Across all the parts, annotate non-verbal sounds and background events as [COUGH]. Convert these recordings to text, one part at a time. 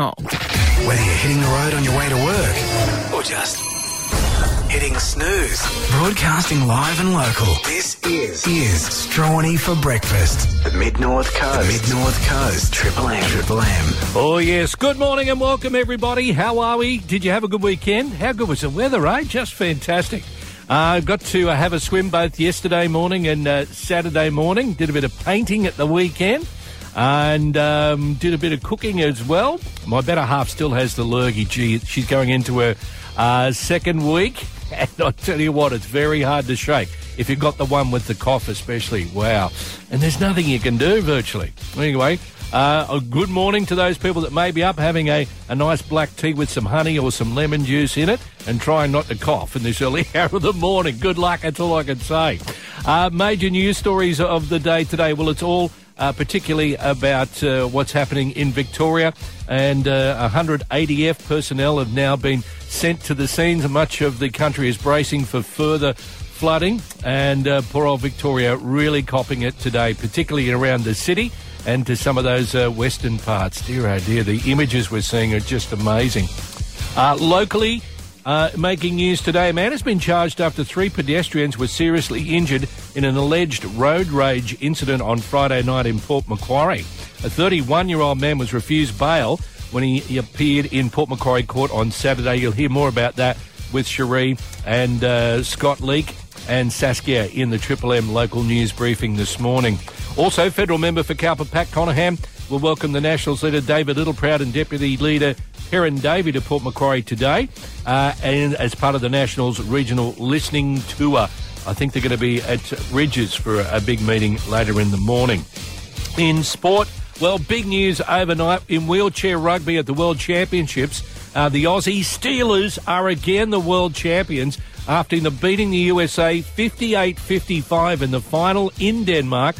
Oh. Whether you're hitting the road on your way to work or just hitting snooze. Broadcasting live and local. This is is Strawny for breakfast. The Mid North Coast. The Mid North Coast. Triple M. Triple M. Oh, yes. Good morning and welcome, everybody. How are we? Did you have a good weekend? How good was the weather, eh? Just fantastic. Uh, got to uh, have a swim both yesterday morning and uh, Saturday morning. Did a bit of painting at the weekend and um, did a bit of cooking as well. My better half still has the lurgy. Gee, she's going into her uh, second week. [LAUGHS] And I tell you what, it's very hard to shake. If you've got the one with the cough, especially, wow. And there's nothing you can do virtually. Anyway, uh, a good morning to those people that may be up having a, a nice black tea with some honey or some lemon juice in it and trying not to cough in this early [LAUGHS] hour of the morning. Good luck, that's all I can say. Uh, major news stories of the day today. Well, it's all uh, particularly about uh, what's happening in Victoria. And uh, 100 ADF personnel have now been sent to the scenes. Much of the country is bracing for further flooding, and uh, poor old Victoria really copping it today, particularly around the city and to some of those uh, western parts. Dear oh dear, the images we're seeing are just amazing. Uh, locally, uh, making news today, a man has been charged after three pedestrians were seriously injured in an alleged road rage incident on Friday night in Port Macquarie. A 31 year old man was refused bail when he, appeared in Port Macquarie Court on Saturday. You'll hear more about that with Cherie and uh, Scott Leake and Saskia in the Triple M local news briefing this morning. Also, federal member for Cowper Pat Conaghan will welcome the Nationals leader David Littleproud and Deputy Leader Perin Davey to Port Macquarie today, uh, and as part of the Nationals regional listening tour. I think they're going to be at Rydges for a big meeting later in the morning. In sport, well, big news overnight in wheelchair rugby at the World Championships. Uh, the Aussie Steelers are again the world champions after beating the USA 58 55 in the final in Denmark.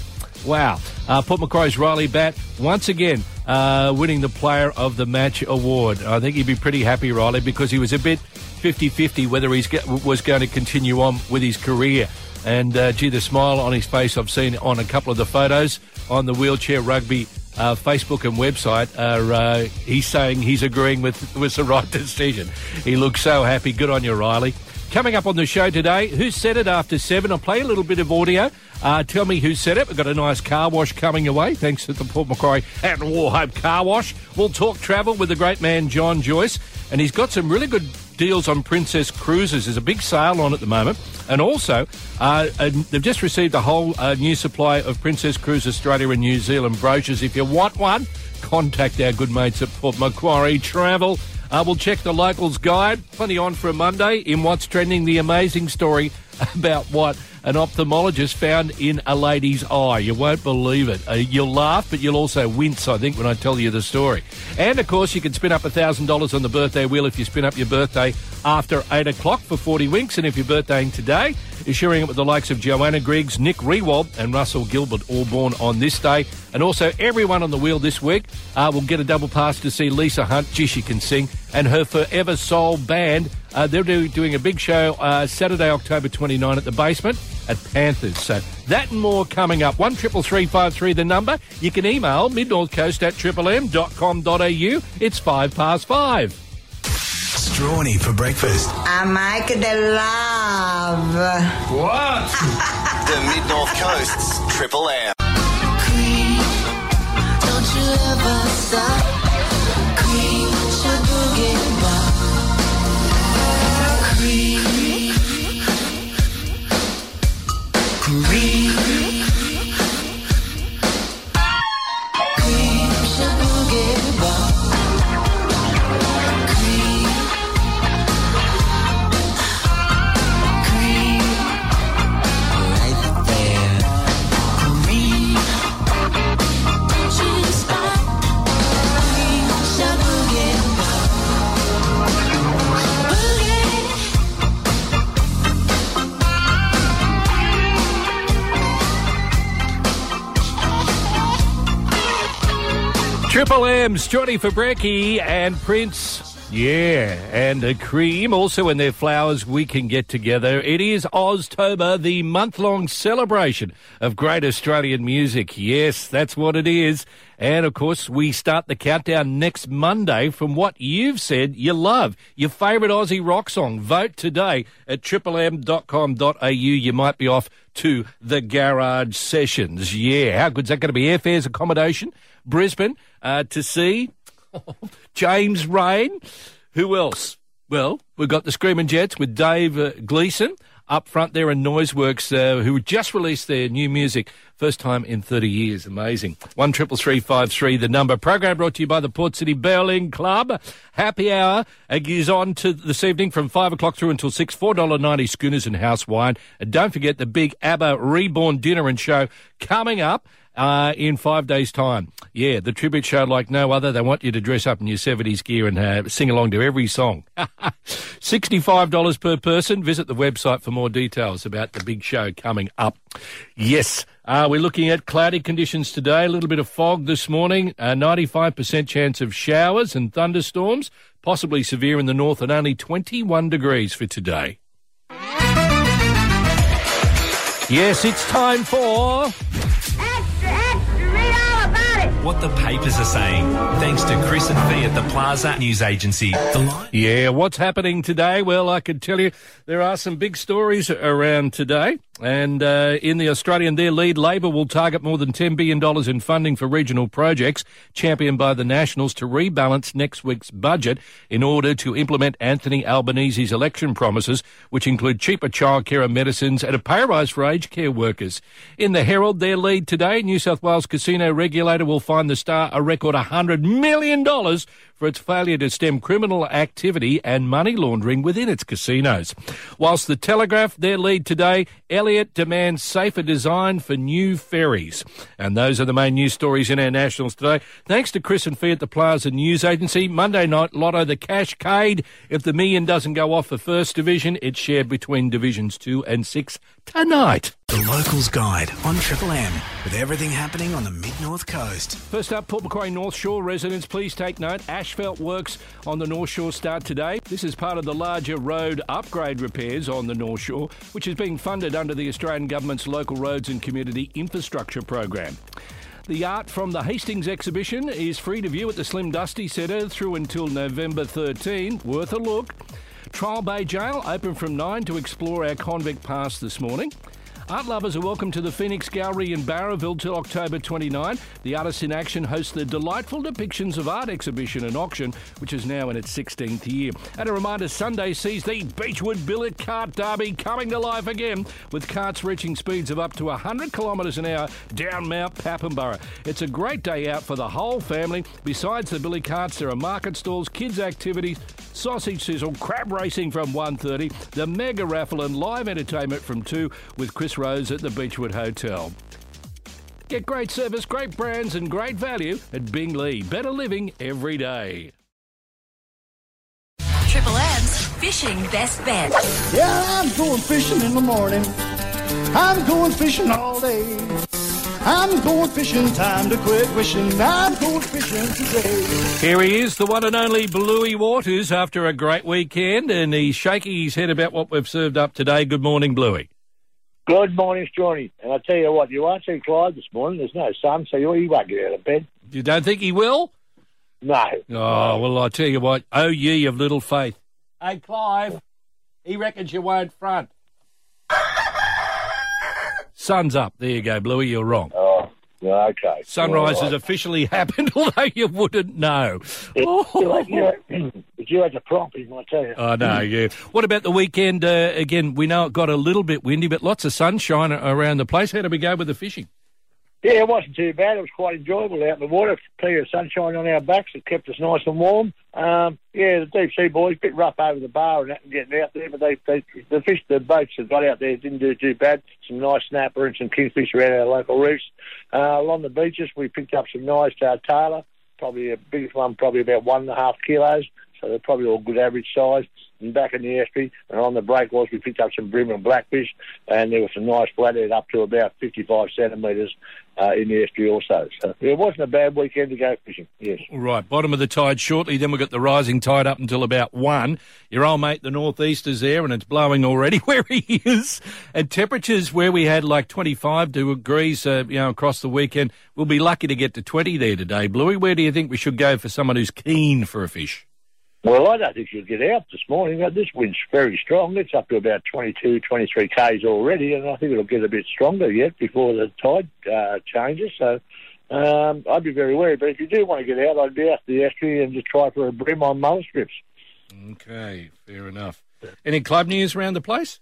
Wow. Uh, Port Macquarie's Ryley Batt once again uh, winning the Player of the Match award. I think he'd be pretty happy, Ryley, because he was a bit 50 50 whether he was going to continue on with his career. And uh, gee, the smile on his face I've seen on a couple of the photos on the wheelchair rugby uh, Facebook and website are uh, he's saying he's agreeing with with the right [LAUGHS] decision. He looks so happy. Good on you, Ryley. Coming up on the show today, who said it after seven? I'll play a little bit of audio. Uh, tell me who said it. We've got a nice car wash coming away, thanks to the Port Macquarie and Wauchope Car Wash. We'll talk travel with the great man John Joyce, and he's got some really good deals on Princess Cruises. There's a big sale on at the moment, and also uh, they've just received a whole uh, new supply of Princess Cruise Australia and New Zealand brochures. If you want one, contact our good mates at Port Macquarie Travel. Uh, we'll check the locals guide. Plenty on for a Monday in what's trending. The amazing story about what an ophthalmologist found in a lady's eye. You won't believe it. Uh, you'll laugh, but you'll also wince, I think, when I tell you the story. And of course, you can spin up $1,000 on the birthday wheel if you spin up your birthday after 8 o'clock for 40 winks. And if you're birthdaying today, you're sharing it with the likes of Johanna Griggs, Nick Riewoldt, and Russell Gilbert, all born on this day. And also, everyone on the wheel this week uh, will get a double pass to see Lisa Hunt. Gee, can sing. And her Forever Soul band. Uh, they're do, doing a big show uh, Saturday, October 29 at the basement at Panthers. So that and more coming up. One triple three five three the number. You can email midnorthcoast at triplem.com.au. It's five past five. Strawny for breakfast. I make the love. What? [LAUGHS] the Mid North Coast's Triple M. Don't you ever stop. Cream, Triple M's Johnny Fabricki and Prince Yeah, and a cream. Also in their flowers, we can get together. It is Oztober, the month-long celebration of great Australian music. Yes, that's what it is. And of course, we start the countdown next Monday from what you've said you love. Your favourite Aussie rock song. Vote today at triplem.com.au. You might be off to the garage sessions. Yeah, how good's that going to be? Airfares, accommodation, Brisbane, uh, to see James Reyne. Who else? Well, we've got the Screaming Jets with Dave uh, Gleeson up front there in Noiseworks, uh, who just released their new music. First time in 30 years. Amazing. One triple three five three. The number program brought to you by the Port City Bowling Club. Happy hour is on to this evening from five o'clock through until six. Four dollar ninety schooners and house wine. And don't forget the big ABBA reborn dinner and show coming up uh, in five days' time. Yeah, the tribute show like no other. They want you to dress up in your 70s gear and uh, sing along to every song. [LAUGHS] $65 per person. Visit the website for more details about the big show coming up. Yes, uh, we're looking at cloudy conditions today, a little bit of fog this morning, a 95% chance of showers and thunderstorms, possibly severe in the north, and only 21 degrees for today. Yes, it's time for. What the papers are saying, thanks to Chris and Fee at the Plaza News Agency. Yeah, what's happening today? Well, I could tell you there are some big stories around today. And uh, in the Australian, their lead, Labor will target more than $10 billion in funding for regional projects, championed by the Nationals, to rebalance next week's budget in order to implement Anthony Albanese's election promises, which include cheaper childcare and medicines and a pay rise for aged care workers. In the Herald, their lead today, New South Wales casino regulator will fine the Star a record $100 million for its failure to stem criminal activity and money laundering within its casinos. Whilst the Telegraph, their lead today, Elliott demands safer design for new ferries. And those are the main news stories in our nationals today. Thanks to Chris and Fee at the Plaza News Agency. Monday night lotto, the Cashcade. If the million doesn't go off for first division, it's shared between divisions two and six tonight. The Locals Guide on Triple M with everything happening on the mid north coast. First up, Port Macquarie North Shore residents, please take note. Asphalt works on the North Shore start today. This is part of the larger road upgrade repairs on the North Shore, which is being funded under the Australian Government's Local Roads and Community Infrastructure Program. The art from the Hastings exhibition is free to view at the Slim Dusty Centre through until November 13. Worth a look. Trial Bay Jail open from 9 to explore our convict past this morning. Art lovers are welcome to the Phoenix Gallery in Barraville till October 29. The Artists in Action hosts the delightful depictions of art exhibition and auction, which is now in its 16th year. And a reminder, Sunday sees the Beechwood Billy Kart Derby coming to life again, with carts reaching speeds of up to 100 kilometres an hour down Mount Papenborough. It's a great day out for the whole family. Besides the billy carts, there are market stalls, kids' activities, sausage sizzle, crab racing from 1.30, the mega raffle and live entertainment from 2 with Chris Rose at the Beechwood Hotel. Get great service, great brands and great value at Bing Lee. Better living every day. Triple M's Fishing Best Bet. Yeah, I'm going fishing in the morning. I'm going fishing all day. I'm going fishing, time to quit wishing. I'm going fishing today. Here he is, the one and only Bluey Waters after a great weekend, and he's shaking his head about what we've served up today. Good morning, Bluey. Good morning, Johnny. And I tell you what, you won't see Clyde this morning. There's no sun, so you, he won't get out of bed. You don't think he will? No. Oh, well, I tell you what, oh ye of little faith. Hey, Clive, he reckons you won't front. Sun's up. There you go, Bluey, you're wrong. Oh, yeah, okay. Sunrise All has officially [LAUGHS] happened, although you wouldn't know. Had, you had, but you [LAUGHS] had [CLEARS THROAT] to prompt him, I tell you. I know, yeah. What about the weekend? Uh, again, we know it got a little bit windy, but lots of sunshine around the place. How did we go with the fishing? Yeah, it wasn't too bad. It was quite enjoyable out in the water. Plenty of sunshine on our backs. It kept us nice and warm. Um, yeah, the deep sea boys, a bit rough over the bar and getting out there, but they, they the fish, the boats that got out there didn't do too bad. Some nice snapper and some kingfish around our local reefs. Uh, along the beaches, we picked up some nice uh, tailor, probably the biggest one, probably about one and a half kilos. So they're probably all good average size. And back in the estuary, and on the break was we picked up some bream and blackfish, and there was some nice flathead up to about 55 centimetres uh, in the estuary also. So it wasn't a bad weekend to go fishing. Yes. Right, bottom of the tide shortly. Then we've got the rising tide up until about one. Your old mate, the northeaster's there, and it's blowing already [LAUGHS] where he is. And temperatures where we had like 25 degrees, uh, you know, across the weekend. We'll be lucky to get to 20 there today, Bluey. Where do you think we should go for someone who's keen for a fish? Well, I don't think you'll get out this morning. This wind's very strong. It's up to about 22, 23 k's already, and I think it'll get a bit stronger yet before the tide uh, changes. So um, I'd be very wary. But if you do want to get out, I'd be out to the estuary and just try for a bream on mullet strips. Okay, fair enough. Any club news around the place?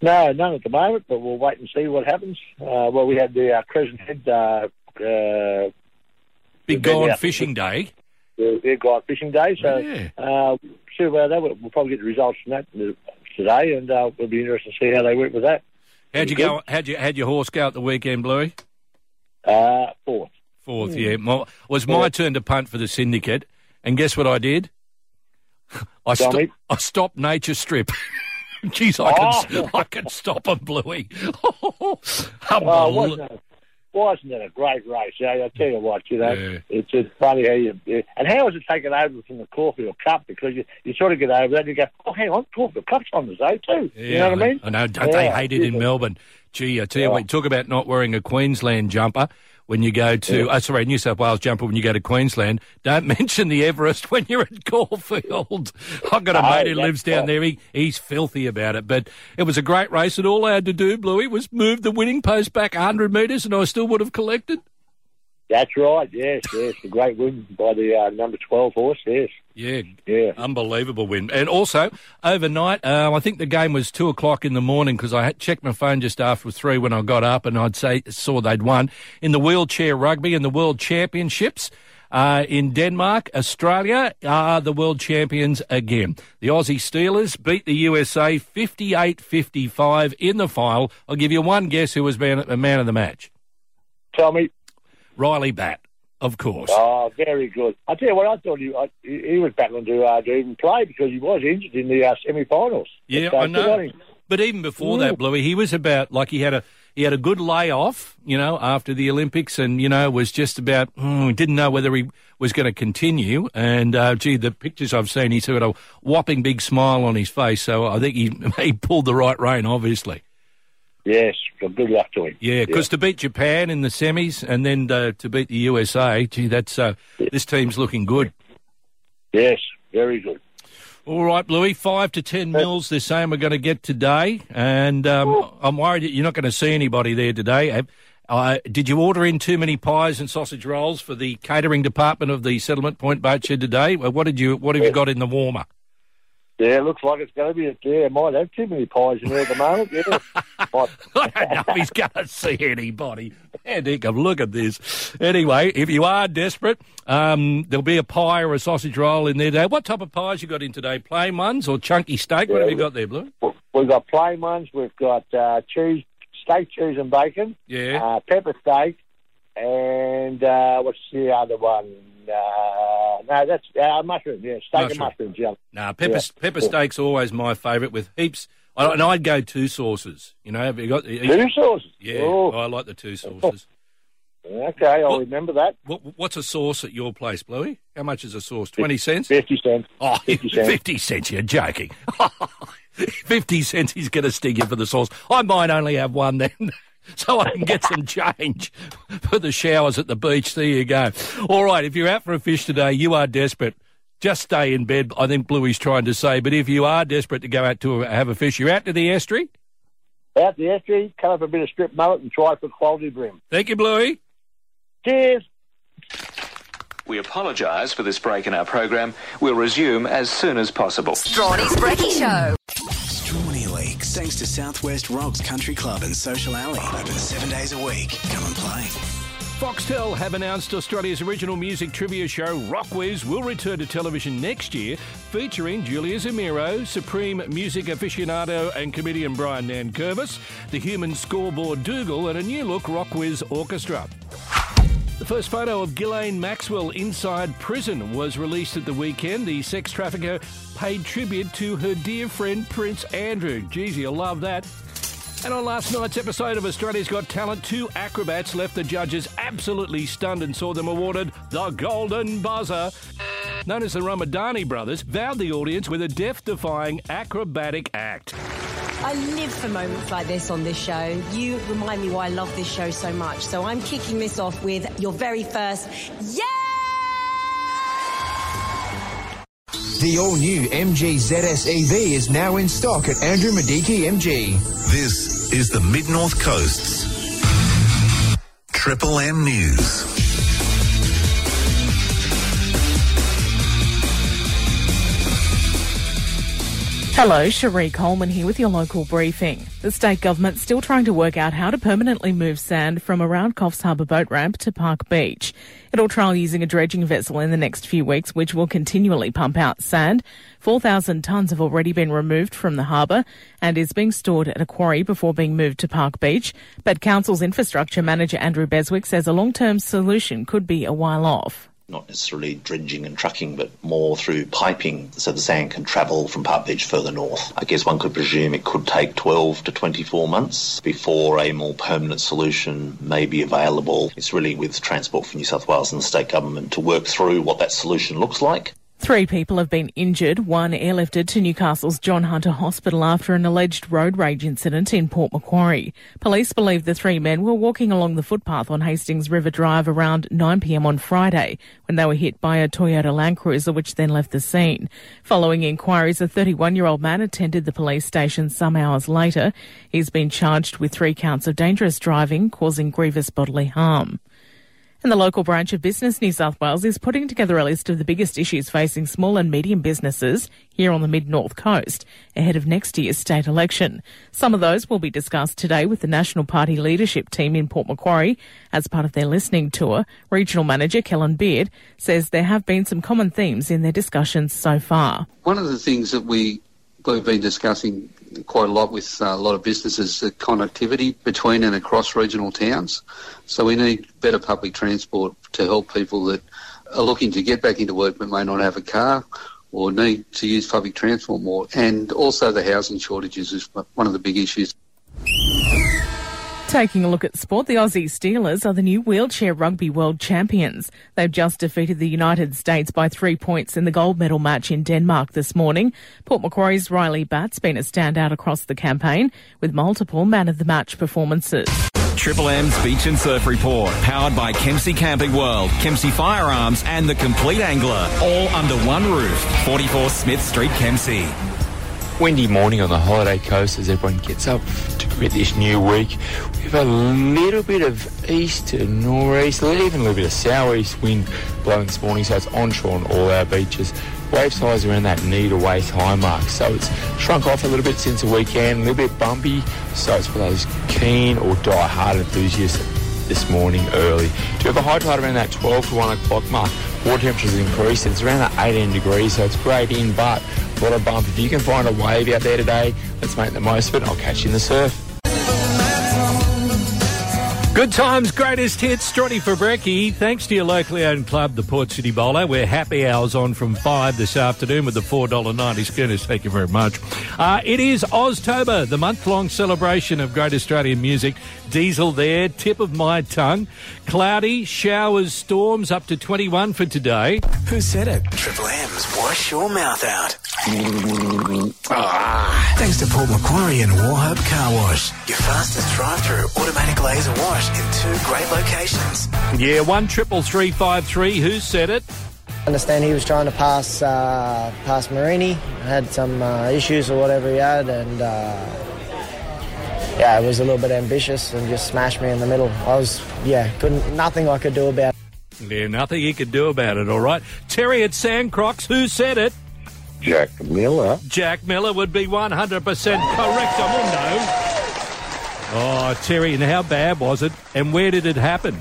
No, none at the moment, but we'll wait and see what happens. Uh, well, we had the uh, Crescent Head uh, uh, Big Been Gone. Fishing Day. The their guide fishing day. So Yeah. uh, see about that. We'll, we'll probably get the results from that today, and uh, we'll be interested to see how they went with that. How'd you go? How'd you how'd your horse go at the weekend, Bluey? Uh, fourth. Fourth, Hmm. yeah. My, was my turn to punt for the syndicate, and guess what I did? [LAUGHS] I, sto- I stopped Nature Strip. [LAUGHS] Jeez, I Oh. I can stop them, Bluey. [LAUGHS] Oh, Unbelievable. Wasn't it a great race? Yeah, I tell you what, you know, Yeah. it's just funny how you and how was it taken over from the Caulfield Cup because you, you sort of get over that and you go, oh, hang on, Caulfield Cup's on the day too. you know what I mean? I know. Don't they hate it in yeah. Melbourne? Gee, I tell you Yeah. what, talk about not wearing a Queensland jumper when you go to, oh, sorry, New South Wales jumper when you go to Queensland. Don't [LAUGHS] mention the Everest when you're at Caulfield. [LAUGHS] I've got a No, mate who lives down there. He, he's filthy about it. But it was a great race, and all I had to do, Bluey, was move the winning post back 100 metres, and I still would have collected. That's right. Yes, yes, a great win by the uh, number twelve horse. Yes, Yeah, yeah. Unbelievable win. And also, overnight, uh, I think the game was two o'clock in the morning because I had checked my phone just after three when I got up and I'd say, saw they'd won in the wheelchair rugby and the world championships. Uh, in Denmark, Australia are the world champions again. The Aussie Steelers beat the USA 58 55 in the final. I'll give you one guess who was man, a man of the match. Tell me. Ryley Batt, of course. Oh, very good. I tell you what, I thought he, I, he was battling to, uh, to even play because he was injured in the uh, semi-finals. Yeah, But, uh, I know. But even before Mm. that, Bluey, he was about like he had a he had a good layoff, you know, after the Olympics, and you know was just about mm, didn't know whether he was going to continue. And uh, gee, the pictures I've seen, he's got a whopping big smile on his face. So I think he [LAUGHS] he pulled the right rein, obviously. Yes, good luck to him. Yeah, because to beat Japan in the semis and then uh, to beat the USA, gee, that's uh, this team's looking good. Yes, very good. All right, Bluey, five to ten mils they're saying we're going to get today, and um, I'm worried that you're not going to see anybody there today. Uh, did you order in too many pies and sausage rolls for the catering department of the Settlement Point Boat today? What did you What have you got in the warmer? Yeah, looks like it's going to be. A, Yeah, might have too many pies in there at the moment. Yeah, [LAUGHS] I don't know if he's going to see anybody. Man, look at this. Anyway, if you are desperate, um, there'll be a pie or a sausage roll in there today. What type of pies you got in today? Plain ones or chunky steak? What have you got there, Blue? We've got plain ones. We've got uh, cheese, steak, cheese, and bacon. Yeah. Uh, pepper steak, and uh, what's the other one? Uh, no, that's uh, mushroom. Yeah, steak and Mushroom. mushrooms. Yeah. Nah, pepper Yeah. pepper steak's always my favourite with heaps. I, and I'd go two sauces. You know, have you got Two sauces. Yeah, Oh. I like the two [LAUGHS] sauces. Okay, I'll remember that. What, what's a sauce at your place, Bluey? How much is a sauce? Twenty cents. Fifty cents. Oh, [LAUGHS] 50 cents. 50 cents. You're joking. [LAUGHS] 50 cents he's going to stick you for the sauce. I might only have one then. [LAUGHS] So I can get some change for the showers at the beach. There you go. All right, if you're out for a fish today, you are desperate. Just stay in bed, I think Bluey's trying to say. But if you are desperate to go out to have a fish, you're out to the estuary. Out the estuary, cut up a bit of strip mullet, and try for quality bream. Thank you, Bluey. Cheers. We apologise for this break in our program. We'll resume as soon as possible. Strawny's Brekkie Show. Thanks to Southwest Rocks Country Club and Social Alley. Open seven days a week. Come and play. Foxtel have announced Australia's original music trivia show Rockwiz will return to television next year, featuring Julia Zemiro, Supreme music aficionado and comedian Brian Nankervis, the human scoreboard Dougal, and a new look Rockwiz orchestra. The first photo of Ghislaine Maxwell inside prison was released at the weekend. The sex trafficker paid tribute to her dear friend Prince Andrew. Geez, you'll love that. And on last night's episode of Australia's Got Talent, two acrobats left the judges absolutely stunned and saw them awarded the Golden Buzzer. Known as the Ramadhani brothers, vowed the audience with a death defying acrobatic act. I live for moments like this on this show. You remind me why I love this show so much. So I'm kicking this off with your very first, yeah! The all-new MG ZS EV is now in stock at Andrew Mediki MG. This is the Mid North Coast's Triple M News. Hello, Cherie Coleman here with your local briefing. The state government's still trying to work out how to permanently move sand from around Coffs Harbour boat ramp to Park Beach. It'll trial using a dredging vessel in the next few weeks, which will continually pump out sand. 4,000 tonnes have already been removed from the harbour and is being stored at a quarry before being moved to Park Beach. But Council's infrastructure manager Andrew Beswick says a long-term solution could be a while off not necessarily dredging and trucking, but more through piping so the sand can travel from Park Beach further north. I guess one could presume it could take 12 to 24 months before a more permanent solution may be available. It's really with Transport for New South Wales and the state government to work through what that solution looks like. Three people have been injured, one airlifted to Newcastle's John Hunter Hospital after an alleged road rage incident in Port Macquarie. Police believe the three men were walking along the footpath on Hastings River Drive around 9pm on Friday when they were hit by a Toyota Land Cruiser which then left the scene. Following inquiries, a 31-year-old man attended the police station some hours later. He's been charged with three counts of dangerous driving causing grievous bodily harm. And the local branch of Business New South Wales is putting together a list of the biggest issues facing small and medium businesses here on the mid north coast ahead of next year's state election. Some of those will be discussed today with the National Party leadership team in Port Macquarie as part of their listening tour. Regional Manager Kellen Beard says there have been some common themes in their discussions so far. One of the things that we we've been discussing quite a lot with uh, a lot of businesses the connectivity between and across regional towns. So we need better public transport to help people that are looking to get back into work but may not have a car or need to use public transport more. And also the housing shortages is one of the big issues. Taking a look at sport, the Aussie Steelers are the new wheelchair rugby world champions. They've just defeated the United States by three points in the gold medal match in Denmark this morning. Port Macquarie's Ryley Batt's been a standout across the campaign with multiple man of the match performances. Triple M's Beach and Surf Report, powered by Kempsey Camping World, Kempsey Firearms, and The Complete Angler, all under one roof. 44 Smith Street, Kempsey. Windy morning on the holiday coast as everyone gets up to greet this new week. We have a little bit of east to northeast, even a little bit of southeast wind blowing this morning, so it's onshore on all our beaches. Wave size around that knee to waist high mark, so it's shrunk off a little bit since the weekend, a little bit bumpy, so it's for those keen or die-hard enthusiasts this morning early. Do have a high tide around that 12 to 1 o'clock mark? Water temperatures increased. It's around that 18 degrees, so it's great in, but a bump. If you can find a wave out there today, let's make the most of it. I'll catch you in the surf. Good times, greatest hits, Stronny Brekkie. Thanks to your locally owned club, the Port City Bowler. We're happy hours on from 5 this afternoon with the $4.90 schooners. Thank you very much. Uh, it is Oztober, the month-long celebration of great Australian music. Diesel there, tip of my tongue. Cloudy, showers, storms up to 21 for today. Who said it? Triple M's Wash Your Mouth Out. Ah, thanks to Port Macquarie and Wauchope Car Wash. Your fastest drive-through automatic laser wash in two great locations. Yeah, one triple three five three. Who said it? I understand he was trying to pass uh, pass Marini, had some uh, issues or whatever he had, and uh, yeah, it was a little bit ambitious and just smashed me in the middle. I was yeah, couldn't nothing I could do about it. Yeah, nothing he could do about it. All right, Terry at Sancrox. Who said it? Jack Miller. Jack Miller would be 100% correct, Amundo. Oh, Terry, and how bad was it? And where did it happen?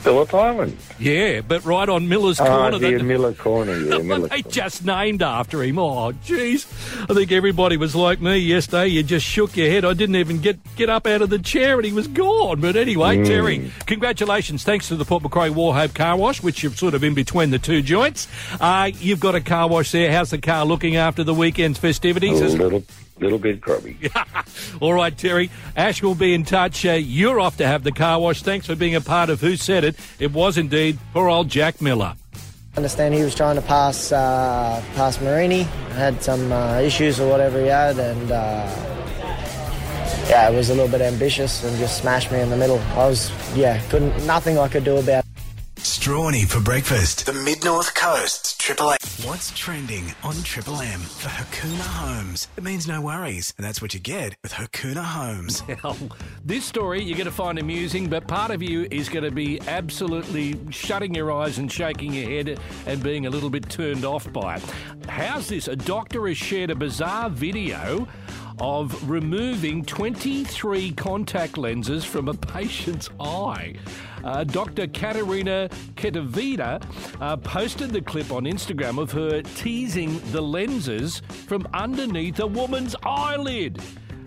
Phillip Island. Yeah, but right on Miller's Oh, Corner. dear, that- Miller Corner, yeah, [LAUGHS] Miller they just named after him. Oh, jeez. I think everybody was like me yesterday. You just shook your head. I didn't even get, get up out of the chair and he was gone. But anyway, Mm. Terry, congratulations. Thanks to the Port Macquarie Wauchope Car Wash, which you're sort of in between the two joints. Uh, you've got a car wash there. How's the car looking after the weekend's festivities? Is- little, little bit grubby. [LAUGHS] All right, Terry. Ash will be in touch. Uh, you're off to have the car wash. Thanks for being a part of Who Said It. It was indeed poor old Jack Miller. I understand he was trying to pass uh, pass Marini. Had some uh, issues or whatever he had, and uh, yeah, it was a little bit ambitious and just smashed me in the middle. I was yeah, couldn't nothing I could do about. it. Strawny for breakfast. The Mid North Coast, Triple M. What's trending on Triple M for Hakuna Homes? It means no worries, and that's what you get with Hakuna Homes. [LAUGHS] Now, this story you're going to find amusing, but part of you is going to be absolutely shutting your eyes and shaking your head and being a little bit turned off by it. How's this? A doctor has shared a bizarre video of removing 23 contact lenses from a patient's eye. Uh, Dr. Katerina Kurteeva uh, posted the clip on Instagram of her teasing the lenses from underneath a woman's eyelid.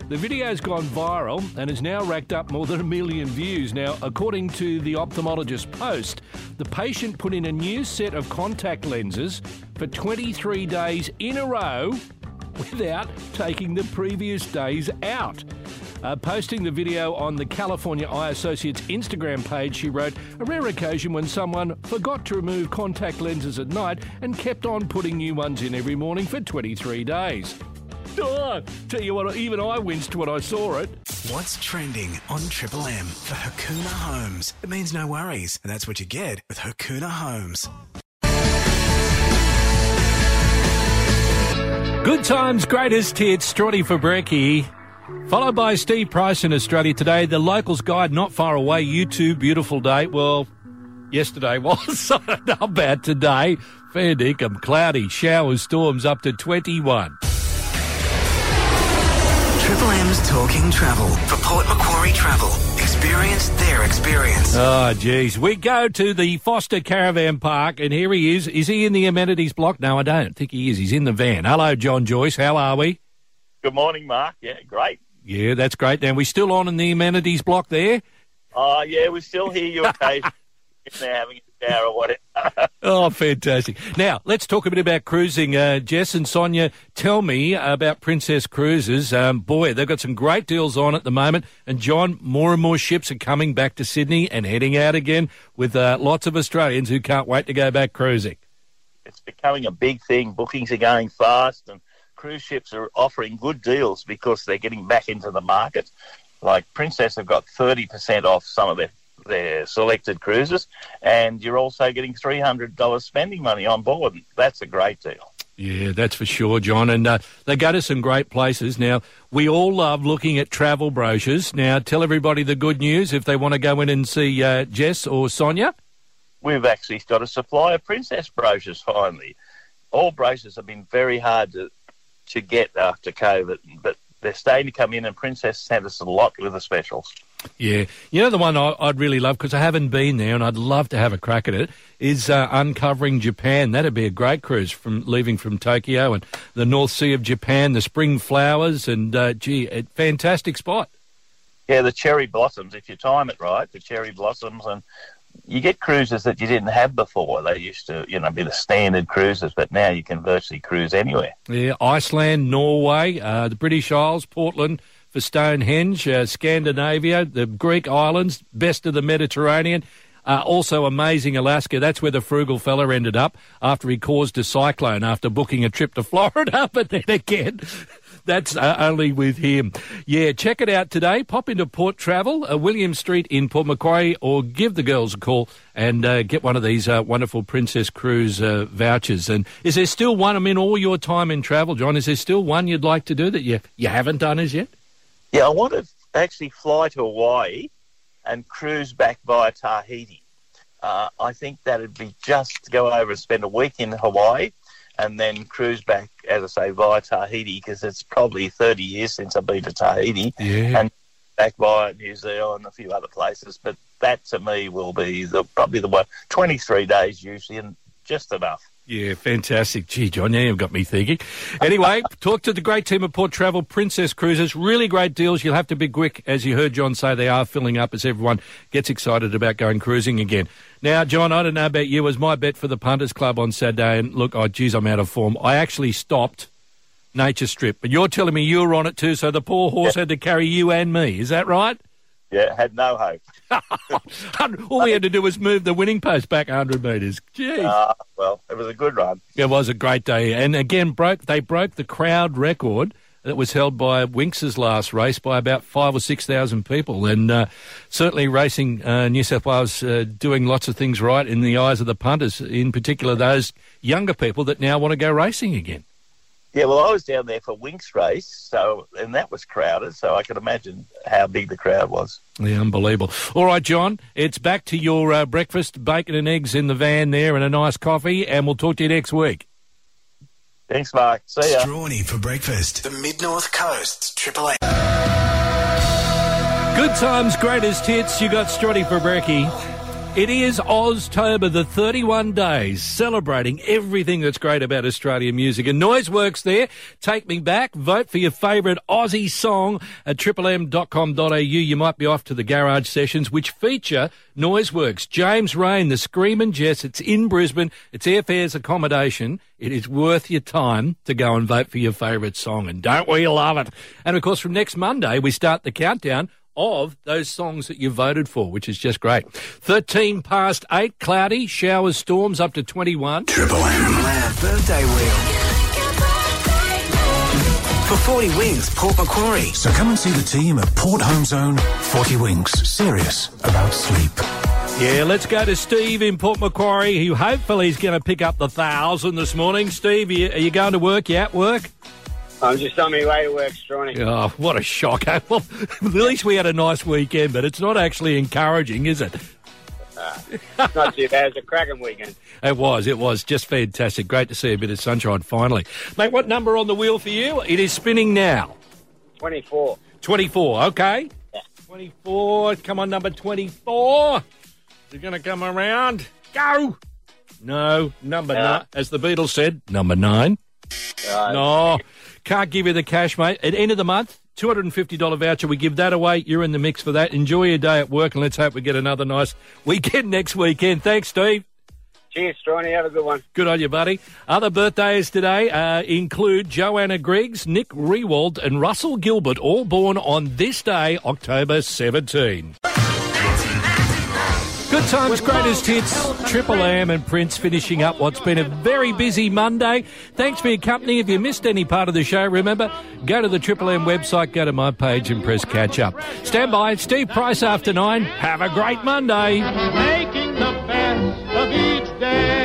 The video's gone viral and has now racked up more than a million views. Now, according to the ophthalmologist post, the patient put in a new set of contact lenses for 23 days in a row without taking the previous days out. Uh, posting the video on the California Eye Associates Instagram page, she wrote, A rare occasion when someone forgot to remove contact lenses at night and kept on putting new ones in every morning for 23 days. Oh, tell you what, even I winced when I saw it. What's trending on Triple M for Hakuna Homes? It means no worries, and that's what you get with Hakuna Homes. Good times, greatest hits, Strawny for Brekkie. Followed by Steve Price in Australia today. The locals guide not far away. You too, beautiful day. Well, yesterday [LAUGHS] was. I don't know about today. Fair dinkum, cloudy, showers, storms up to 21. Triple M's Talking Travel for Port Macquarie Travel. Experience their experience. Oh, geez. We go to the Forster Caravan Park, and here he is. Is he in the amenities block? No, I don't think he is. He's in the van. Hello, John Joyce. How are we? Good morning, Mark. Yeah, great. Yeah, that's great. Now, we still on in the amenities block there? Uh, yeah, we still hear you occasionally [LAUGHS] if they're having a shower or whatever. [LAUGHS] Oh, fantastic. Now, let's talk a bit about cruising. Uh, Jess and Sonia, tell me about Princess Cruises. Um, boy, they've got some great deals on at the moment. And, John, more and more ships are coming back to Sydney and heading out again with uh, lots of Australians who can't wait to go back cruising. it's becoming a big thing. Bookings are going fast, and cruise ships are offering good deals because they're getting back into the market. Like Princess have got 30% off some of their, their selected cruises, and you're also getting $300 spending money on board. That's a great deal. Yeah, that's for sure, John. And uh, they go to some great places. Now, we all love looking at travel brochures. Now, tell everybody the good news if they want to go in and see uh, Jess or Sonia. We've actually got a supply of Princess brochures finally. All brochures have been very hard to, to get after COVID, but they're starting to come in, and Princess sent us a lot with the specials. Yeah. You know, the one I, I'd really love, because I haven't been there and I'd love to have a crack at it, is uh, Uncovering Japan. That'd be a great cruise from leaving from Tokyo and the North Sea of Japan, the spring flowers, and uh, gee, a fantastic spot. Yeah, the cherry blossoms, if you time it right, the cherry blossoms, and you get cruises that you didn't have before. They used to, you know, be the standard cruises, but now you can virtually cruise anywhere. Yeah, Iceland, Norway, uh, the British Isles, Portland for Stonehenge, uh, Scandinavia, the Greek islands, best of the Mediterranean. Uh, also amazing Alaska. That's where the frugal fella ended up after he caused a cyclone after booking a trip to [LAUGHS] Florida. But then again, that's only with him. Yeah, check it out today. Pop into Port Travel, uh, William Street in Port Macquarie, or give the girls a call and uh, get one of these uh, wonderful Princess Cruise uh, vouchers. And is there still one? I mean, all your time in travel, John, is there still one you'd like to do that you, you haven't done as yet? Yeah, I want to actually fly to Hawaii and cruise back via Tahiti. Uh, I think that'd be just to go over and spend a week in Hawaii and then cruise back, as I say, via Tahiti because it's probably 30 years since I've been to Tahiti Yeah. and back via New Zealand and a few other places. But that to me will be the probably the one. Twenty three days usually, and just enough. Yeah, fantastic. Gee, John, now you've got me thinking. Anyway, [LAUGHS] talk to the great team at Port Travel, Princess Cruises. Really great deals. You'll have to be quick. As you heard John say, they are filling up as everyone gets excited about going cruising again. Now, John, I don't know about you. It was my bet for the Punters Club on Saturday. And look, oh, geez, I'm out of form. I actually stopped Nature Strip. But you're telling me you were on it too, so the poor horse had to carry you and me. Is that right? Yeah, had no hope. [LAUGHS] All we had to do was move the winning post back 100 metres. Jeez. Uh, well, it was a good run. It was a great day, and again, broke they broke the crowd record that was held by Winx's last race by about five or six thousand people, and uh, certainly racing uh, New South Wales uh, doing lots of things right in the eyes of the punters, in particular those younger people that now want to go racing again. Yeah, well, I was down there for Winx race, so and that was crowded, so I could imagine how big the crowd was. Yeah, unbelievable. All right, John, it's back to your uh, breakfast, bacon and eggs in the van there, and a nice coffee, and we'll talk to you next week. Thanks, Mark. See ya. Strawny for breakfast. The Mid North Coast, Triple A. Good times, greatest hits. You got Strawny for brekkie. It is Oztober, the 31 days, celebrating everything that's great about Australian music. And Noiseworks there. Take me back. Vote for your favourite Aussie song at triplem.com.au. You might be off to the garage sessions, which feature Noiseworks. James Reyne, the Screamin' Jets. It's in Brisbane. It's airfares accommodation. It is worth your time to go and vote for your favourite song. And don't we love it? And of course, from next Monday, we start the countdown of those songs that you voted for, which is just great. 13 past 8, cloudy, showers, storms up to 21. Triple M. Birthday wheel. For 40 Winks, Port Macquarie. So come and see the team at Port Home Zone 40 Winks. Serious about sleep. Yeah, let's go to Steve in Port Macquarie, who hopefully is going to pick up the thousand this morning. Steve, are you, are you going to work? You at work? I'm just on my way to work, Strawny. Oh, what a shocker. [LAUGHS] Well, at least we had a nice weekend, but it's not actually encouraging, is it? Uh, not too bad. It's a cracking weekend. It was, it was just fantastic. Great to see a bit of sunshine finally. Mate, what number on the wheel for you? It is spinning now. 24. 24, okay. Yeah. 24, come on, number 24. Is it going to come around? Go! No, number Yeah. nine. As the Beatles said, number nine. No, can't give you the cash, mate. At end of the month, $250 voucher. We give that away. You're in the mix for that. Enjoy your day at work, and let's hope we get another nice weekend [LAUGHS] next weekend. Thanks, Steve. Cheers, Strawny. Have a good one. Good on you, buddy. Other birthdays today uh, include Johanna Griggs, Nick Riewoldt, and Russell Gilbert, all born on this day, October 17. Good times, greatest hits. Triple M and Prince finishing up what's been a very busy Monday. Thanks for your company. If you missed any part of the show, remember, go to the Triple M website, go to my page and press catch up. Stand by. Steve Price after nine. Have a great Monday. Making the best